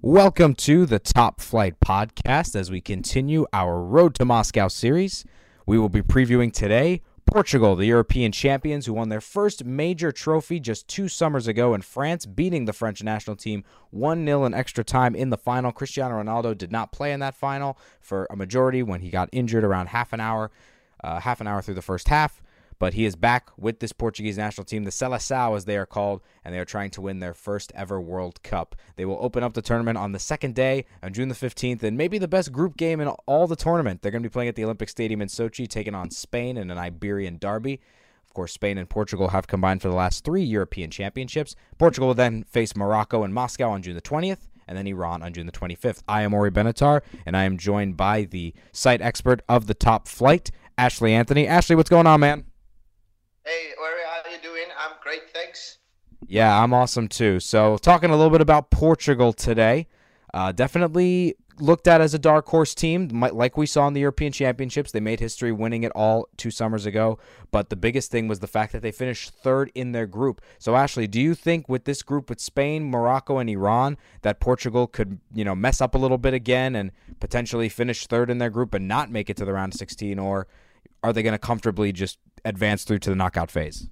Welcome to the Top Flight Podcast as we continue our Road to Moscow series. We will be previewing today Portugal, the European champions who won their first major trophy just two summers ago in France, beating the French national team 1 0 in extra time in the final. Cristiano Ronaldo did not play in that final for a majority when he got injured around half an hour, uh, half an hour through the first half but he is back with this Portuguese national team, the Seleção as they are called, and they are trying to win their first ever World Cup. They will open up the tournament on the second day on June the 15th, and maybe the best group game in all the tournament. They're going to be playing at the Olympic Stadium in Sochi, taking on Spain in an Iberian derby. Of course, Spain and Portugal have combined for the last three European championships. Portugal will then face Morocco in Moscow on June the 20th and then Iran on June the 25th. I am Ori Benatar, and I am joined by the site expert of the top flight, Ashley Anthony. Ashley, what's going on, man? Hey, Ori, how you doing? I'm great, thanks. Yeah, I'm awesome too. So, talking a little bit about Portugal today. Uh, definitely looked at as a dark horse team, like we saw in the European Championships. They made history winning it all two summers ago. But the biggest thing was the fact that they finished third in their group. So, Ashley, do you think with this group with Spain, Morocco, and Iran that Portugal could, you know, mess up a little bit again and potentially finish third in their group and not make it to the round of 16? Or are they going to comfortably just advance through to the knockout phase?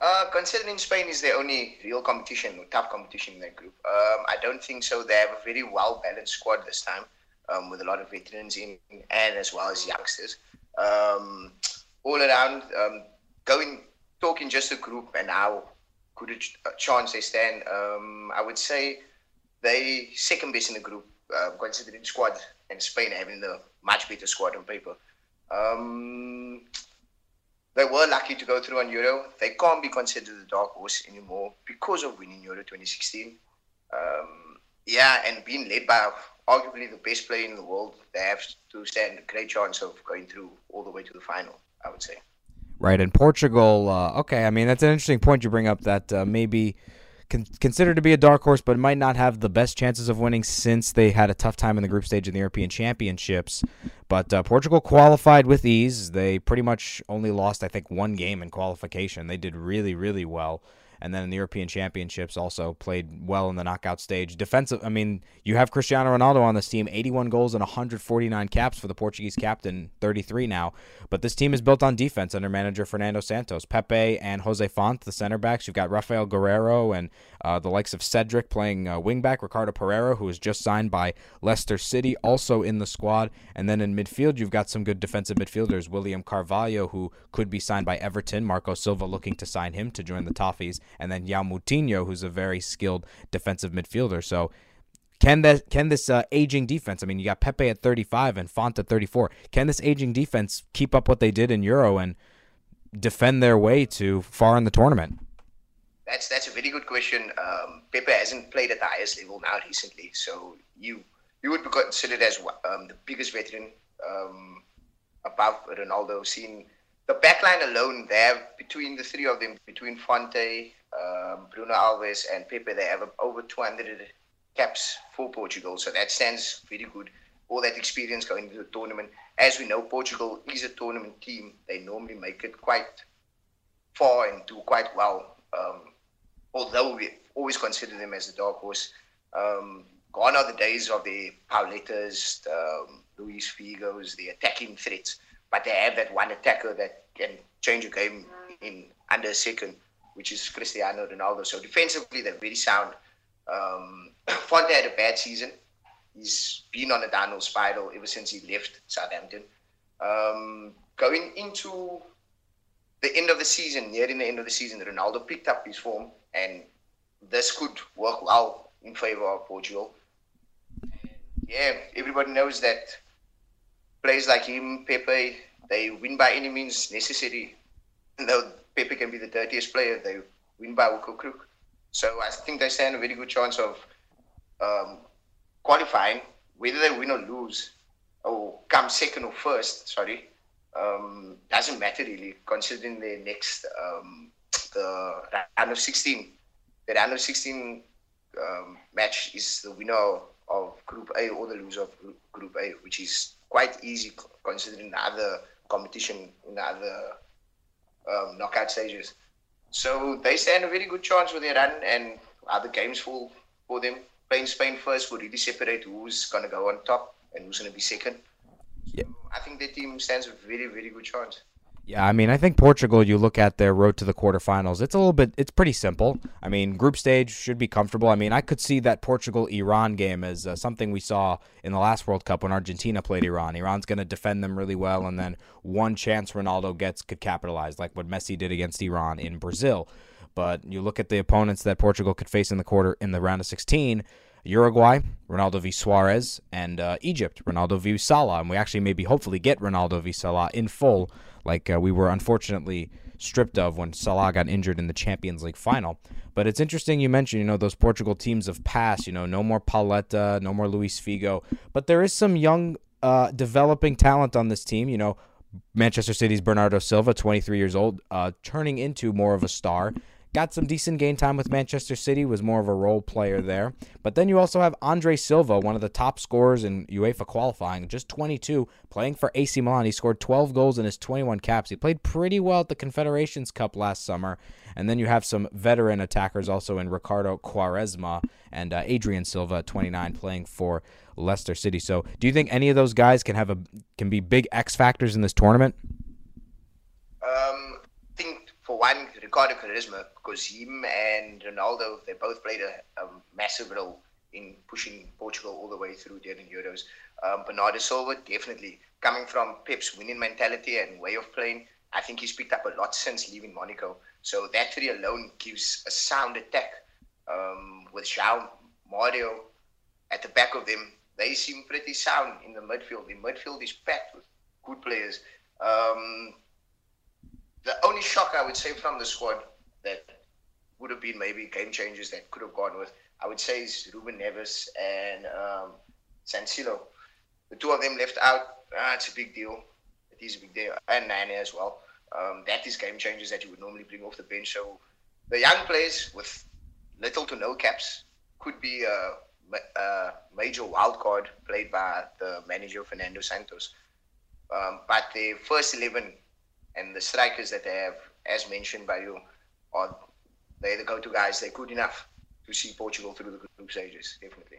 Uh, considering Spain is the only real competition, or tough competition in that group, um, I don't think so. They have a very well balanced squad this time, um, with a lot of veterans in and as well as youngsters. Um, all around, um, going talking just a group and how good a chance they stand. Um, I would say they second best in the group, uh, considering squad and Spain having the much better squad on paper. Um, they were lucky to go through on Euro. They can't be considered a dark horse anymore because of winning Euro 2016. Um, yeah, and being led by arguably the best player in the world, they have to stand a great chance of going through all the way to the final, I would say. Right, and Portugal, uh, okay, I mean, that's an interesting point you bring up that uh, maybe – con- considered to be a dark horse, but might not have the best chances of winning since they had a tough time in the group stage in the European Championships. But uh, Portugal qualified with ease. They pretty much only lost, I think, one game in qualification. They did really, really well and then in the European Championships also played well in the knockout stage. Defensive, I mean, you have Cristiano Ronaldo on this team, 81 goals and 149 caps for the Portuguese captain, 33 now. But this team is built on defense under manager Fernando Santos, Pepe and Jose Fonte, the center backs. You've got Rafael Guerreiro and uh, the likes of Cedric playing uh, wingback, Ricardo Pereira, who was just signed by Leicester City, also in the squad. And then in midfield, you've got some good defensive midfielders, William Carvalho, who could be signed by Everton, Marco Silva looking to sign him to join the Toffees, and then João Moutinho, who's a very skilled defensive midfielder. So can that can this uh, aging defense? I mean, you got Pepe at 35 and Fonte at 34. Can this aging defense keep up what they did in Euro and defend their way to far in the tournament? That's that's a very good question. Um, Pepe hasn't played at the highest level now recently, so you you would be considered as um, the biggest veteran um, above Ronaldo. Seen the backline alone, they have between the three of them, between Fonte, um, Bruno Alves, and Pepe, they have over 200 caps for Portugal. So that stands very good. All that experience going into the tournament. As we know, Portugal is a tournament team. They normally make it quite far and do quite well. Um, although we always consider them as a dark horse. Um, gone are the days of the Pauletas, um, Luis Figos, the attacking threats. But they have that one attacker that can change a game in under a second which is Cristiano Ronaldo. So defensively, they're very sound. Um, Buffon had a bad season. He's been on a downhill spiral ever since he left Southampton. Um, going into the end of the season, nearing the end of the season, Ronaldo picked up his form, and this could work well in favor of Portugal. Yeah, everybody knows that players like him, Pepe, they win by any means necessary. Though Pepe can be the dirtiest player, they win by hook or crook. So I think they stand a very good chance of um, qualifying, whether they win or lose, or come second or first. Sorry, um, doesn't matter really, considering the next um, the round of 16. The round of 16 um, match is the winner of Group A or the loser of Group A, which is quite easy considering other competition in other um, knockout stages. So they stand a very good chance with their run and other games for, for them. Playing Spain first will really separate who's going to go on top and who's going to be second. Yeah. So I think their team stands a very, very good chance. Yeah, I mean, I think Portugal. You look at their road to the quarterfinals. It's a little bit. It's pretty simple. I mean, group stage should be comfortable. I mean, I could see that Portugal Iran game as uh, something we saw in the last World Cup when Argentina played Iran. Iran's going to defend them really well, and then one chance Ronaldo gets could capitalize, like what Messi did against Iran in Brazil. But you look at the opponents that Portugal could face in the quarter in the round of 16. Uruguay, Ronaldo v Suarez, and uh, Egypt, Ronaldo v Salah. And we actually maybe hopefully get Ronaldo v Salah in full like uh, we were unfortunately stripped of when Salah got injured in the Champions League final. But it's interesting you mentioned, you know, those Portugal teams of past, you know, no more Pauleta, no more Luis Figo, but there is some young uh, developing talent on this team, you know, Manchester City's Bernardo Silva, 23 years old, uh, turning into more of a star. Got some decent game time with Manchester City, was more of a role player there. But then you also have Andre Silva, one of the top scorers in UEFA qualifying, just 22, playing for AC Milan. He scored 12 goals in his 21 caps. He played pretty well at the Confederations Cup last summer. And then you have some veteran attackers also in Ricardo Quaresma and uh, Adrien Silva 29 playing for Leicester City. So, do you think any of those guys can have a can be big X factors in this tournament? Um, one, Ricardo Quaresma, because him and Ronaldo, they both played a, a, massive role in pushing Portugal all the way through during Euros. Um, Bernardo Silva, definitely coming from Pep's winning mentality and way of playing, I think he's picked up a lot since leaving Monaco. So that three alone gives a sound attack. Um, with João, Mario at the back of them, they seem pretty sound in the midfield. The midfield is packed with good players. Um, the only shock I would say from the squad that would have been maybe game changers that could have gone with, I would say is Ruben Neves and um, Cancelo. The two of them left out. Ah, it's a big deal. It is a big deal. And Nani as well. Um, that is game changers that you would normally bring off the bench. So the young players with little to no caps could be a, a major wild card played by the manager Fernando Santos. Um, but the first 11 and the strikers that they have, as mentioned by you, are they're the go-to guys. They're good enough to see Portugal through the group stages, definitely.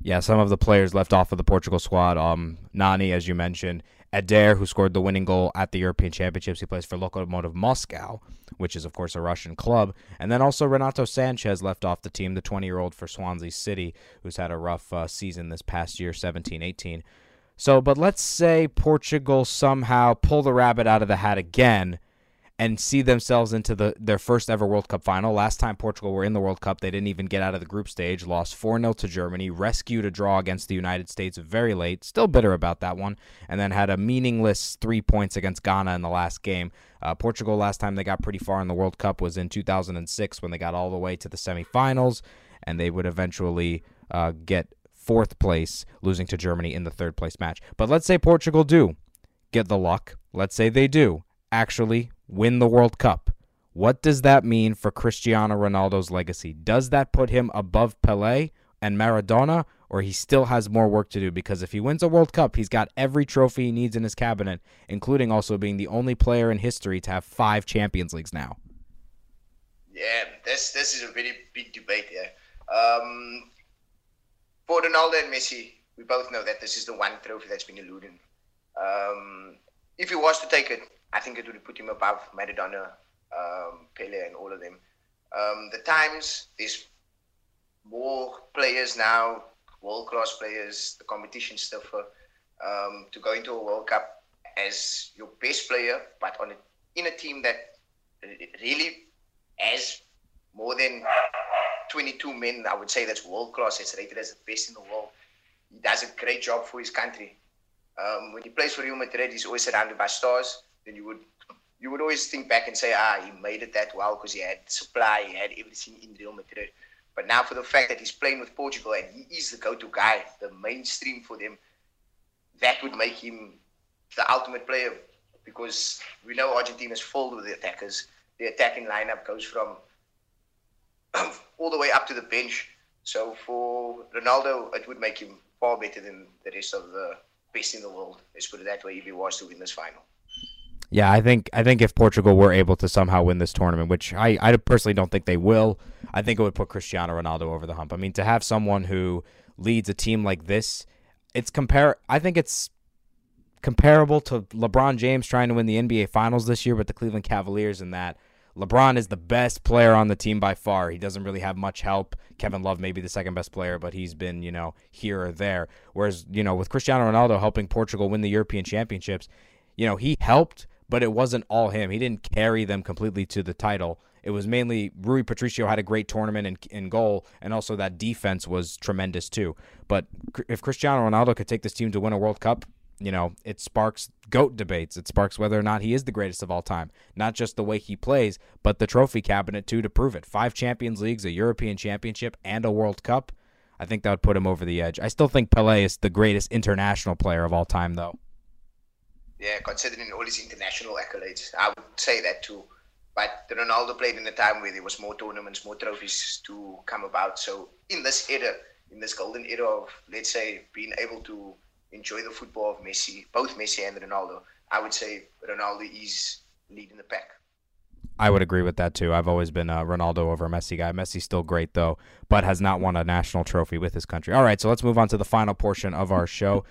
Yeah, some of the players left off of the Portugal squad. Um, Nani, as you mentioned, Eder, who scored the winning goal at the European Championships. He plays for Lokomotiv Moscow, which is, of course, a Russian club. And then also Renato Sanches left off the team, the 20 year old for Swansea City, who's had a rough uh, season this past year, 17 18. So, but let's say Portugal somehow pull the rabbit out of the hat again and see themselves into the their first ever World Cup final. Last time Portugal were in the World Cup, they didn't even get out of the group stage, lost 4 0 to Germany, rescued a draw against the United States very late, still bitter about that one, and then had a meaningless three points against Ghana in the last game. Uh, Portugal, last time they got pretty far in the World Cup was in 2006 when they got all the way to the semifinals, and they would eventually uh, get fourth place, losing to Germany in the third place match. But let's say Portugal do get the luck. Let's say they do actually win the World Cup. What does that mean for Cristiano Ronaldo's legacy? Does that put him above Pele and Maradona, or he still has more work to do? Because if he wins a World Cup, he's got every trophy he needs in his cabinet, including also being the only player in history to have five Champions Leagues now. Yeah, this this is a very big debate here. Um, for Ronaldo and Messi, we both know that this is the one trophy that's been eluding. Um, if he was to take it, I think it would put him above Maradona, um, Pele, and all of them. Um, the times, there's more players now, world class players, the competition stiffer. Um, to go into a World Cup as your best player, but on a, in a team that really has more than 22 men, I would say that's world class. It's rated as the best in the world. He does a great job for his country. Um, when he plays for Real Madrid, he's always surrounded by stars. Then you would you would always think back and say, ah, he made it that well because he had supply, he had everything in Real Madrid. But now for the fact that he's playing with Portugal and he is the go-to guy, the mainstream for them, that would make him the ultimate player because we know Argentina is filled with attackers. The attacking lineup goes from all the way up to the bench. So for Ronaldo, it would make him far better than the rest of the best in the world. Let's put it that way. If he was to win this final. Yeah, I think I think if Portugal were able to somehow win this tournament, which I, I personally don't think they will, I think it would put Cristiano Ronaldo over the hump. I mean, to have someone who leads a team like this, it's compare. I think it's comparable to LeBron James trying to win the NBA Finals this year with the Cleveland Cavaliers, in that LeBron is the best player on the team by far. He doesn't really have much help. Kevin Love may be the second best player, but he's been, you know, here or there. Whereas, you know, with Cristiano Ronaldo helping Portugal win the European Championships, you know, he helped, but it wasn't all him. He didn't carry them completely to the title. It was mainly Rui Patricio had a great tournament in, in goal, and also that defense was tremendous too. But if Cristiano Ronaldo could take this team to win a World Cup, you know, it sparks GOAT debates. It sparks whether or not he is the greatest of all time. Not just the way he plays, but the trophy cabinet too to prove it. Five Champions Leagues, a European Championship, and a World Cup. I think that would put him over the edge. I still think Pele is the greatest international player of all time, though. Yeah, considering all his international accolades, I would say that too. But Ronaldo played in a time where there was more tournaments, more trophies to come about. So in this era, in this golden era of let's say being able to enjoy the football of Messi, both Messi and Ronaldo, I would say Ronaldo is leading the pack. I would agree with that too. I've always been a Ronaldo over Messi guy. Messi's still great though, but has not won a national trophy with his country. All right, so let's move on to the final portion of our show.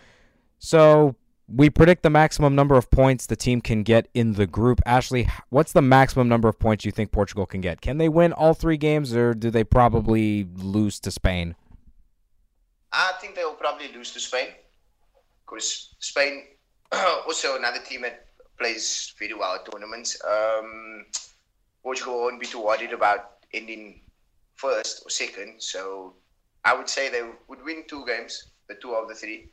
So we predict the maximum number of points the team can get in the group. Ashley, what's the maximum number of points you think Portugal can get? Can they win all three games, or do they probably lose to Spain? I think they will probably lose to Spain because Spain also another team that plays very well at tournaments. Um, Portugal won't be too worried about ending first or second, so I would say they would win two games, the two of the three,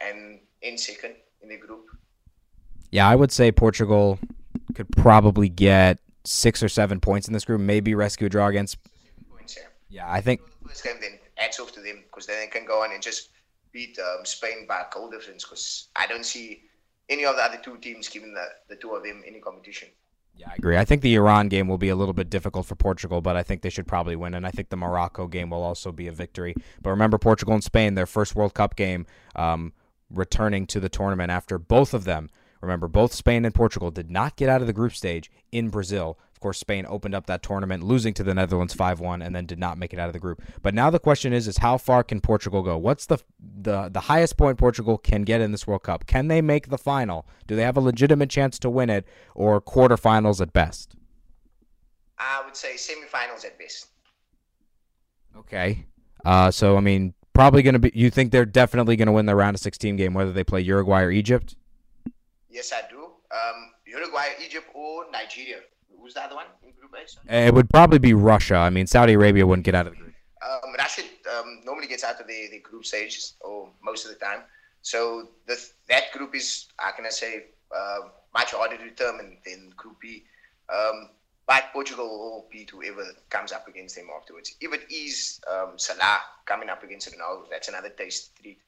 and end second in the group. Yeah, I would say Portugal could probably get six or seven points in this group, maybe rescue a draw against. Points, yeah. yeah, I think. First game, then hats off to them because then they can go on and just beat um, Spain by a goal difference because I don't see any of the other two teams giving the, the two of them any competition. Yeah, I agree. I think the Iran game will be a little bit difficult for Portugal, but I think they should probably win. And I think the Morocco game will also be a victory. But remember, Portugal and Spain, their first World Cup game, um, returning to the tournament after both of them. Remember, both Spain and Portugal did not get out of the group stage in Brazil. Of course, Spain opened up that tournament, losing to the Netherlands 5-1, and then did not make it out of the group. But now the question is, is how far can Portugal go? What's the the the highest point Portugal can get in this World Cup? Can they make the final? Do they have a legitimate chance to win it, or quarterfinals at best? I would say semifinals at best. Okay. Uh, so I mean, probably going to be. You think they're definitely going to win the round of 16 game, whether they play Uruguay or Egypt? Yes, I do. Um, Uruguay, Egypt, or Nigeria. Who's the other one in Group A? It would probably be Russia. I mean, Saudi Arabia wouldn't get out of the group. Um, Russia um, normally gets out of the, the group stages, or most of the time. So the, that group is, how can I say, uh, much harder to determine than Group B. Um, but Portugal will beat whoever comes up against them afterwards. If it is um, Salah coming up against Ronaldo, that's another taste treat.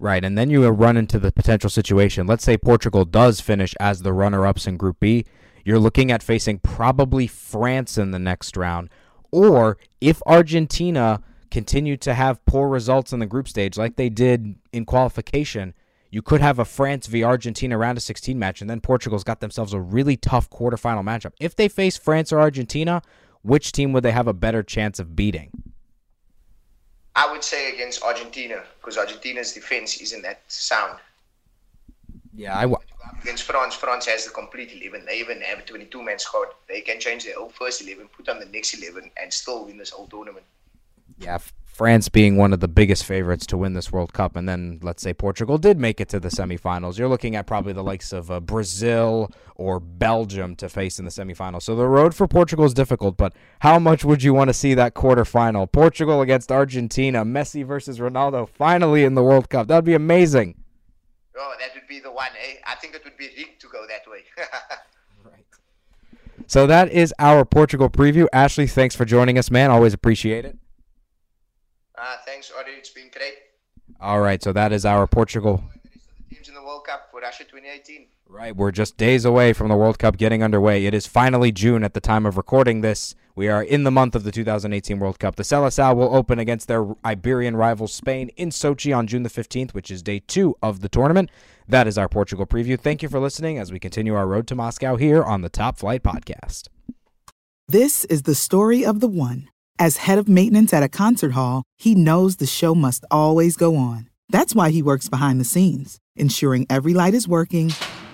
Right, and then you run into the potential situation. Let's say Portugal does finish as the runner-ups in Group B. You're looking at facing probably France in the next round, or if Argentina continue to have poor results in the group stage like they did in qualification, you could have a France v Argentina round of 16 match, and then Portugal's got themselves a really tough quarterfinal matchup. If they face France or Argentina, which team would they have a better chance of beating? I would say against Argentina because Argentina's defense isn't that sound. Yeah, I. W- against France, France has the complete 11. They even have a 22 man squad. They can change their whole first 11, put on the next 11, and still win this whole tournament. Yeah, France being one of the biggest favorites to win this World Cup, and then let's say Portugal did make it to the semifinals, you're looking at probably the likes of uh, Brazil or Belgium to face in the semifinals. So the road for Portugal is difficult, but how much would you want to see that quarterfinal? Portugal against Argentina, Messi versus Ronaldo, finally in the World Cup. That'd be amazing. Oh, that would be the one. Eh? I think it would be rigged to go that way. right. So that is our Portugal preview. Ashley, thanks for joining us, man. Always appreciate it. Uh, thanks, Audrey. It's been great. All right, so that is our Portugal. Teams in the World Cup for Russia 2018. Right, we're just days away from the World Cup getting underway. It is finally June at the time of recording this. We are in the month of the 2018 World Cup. The Seleção will open against their Iberian rival Spain in Sochi on June the 15th, which is day two of the tournament. That is our Portugal preview. Thank you for listening as we continue our road to Moscow here on the Top Flight Podcast. This is the story of the one. As head of maintenance at a concert hall, he knows the show must always go on. That's why he works behind the scenes, ensuring every light is working,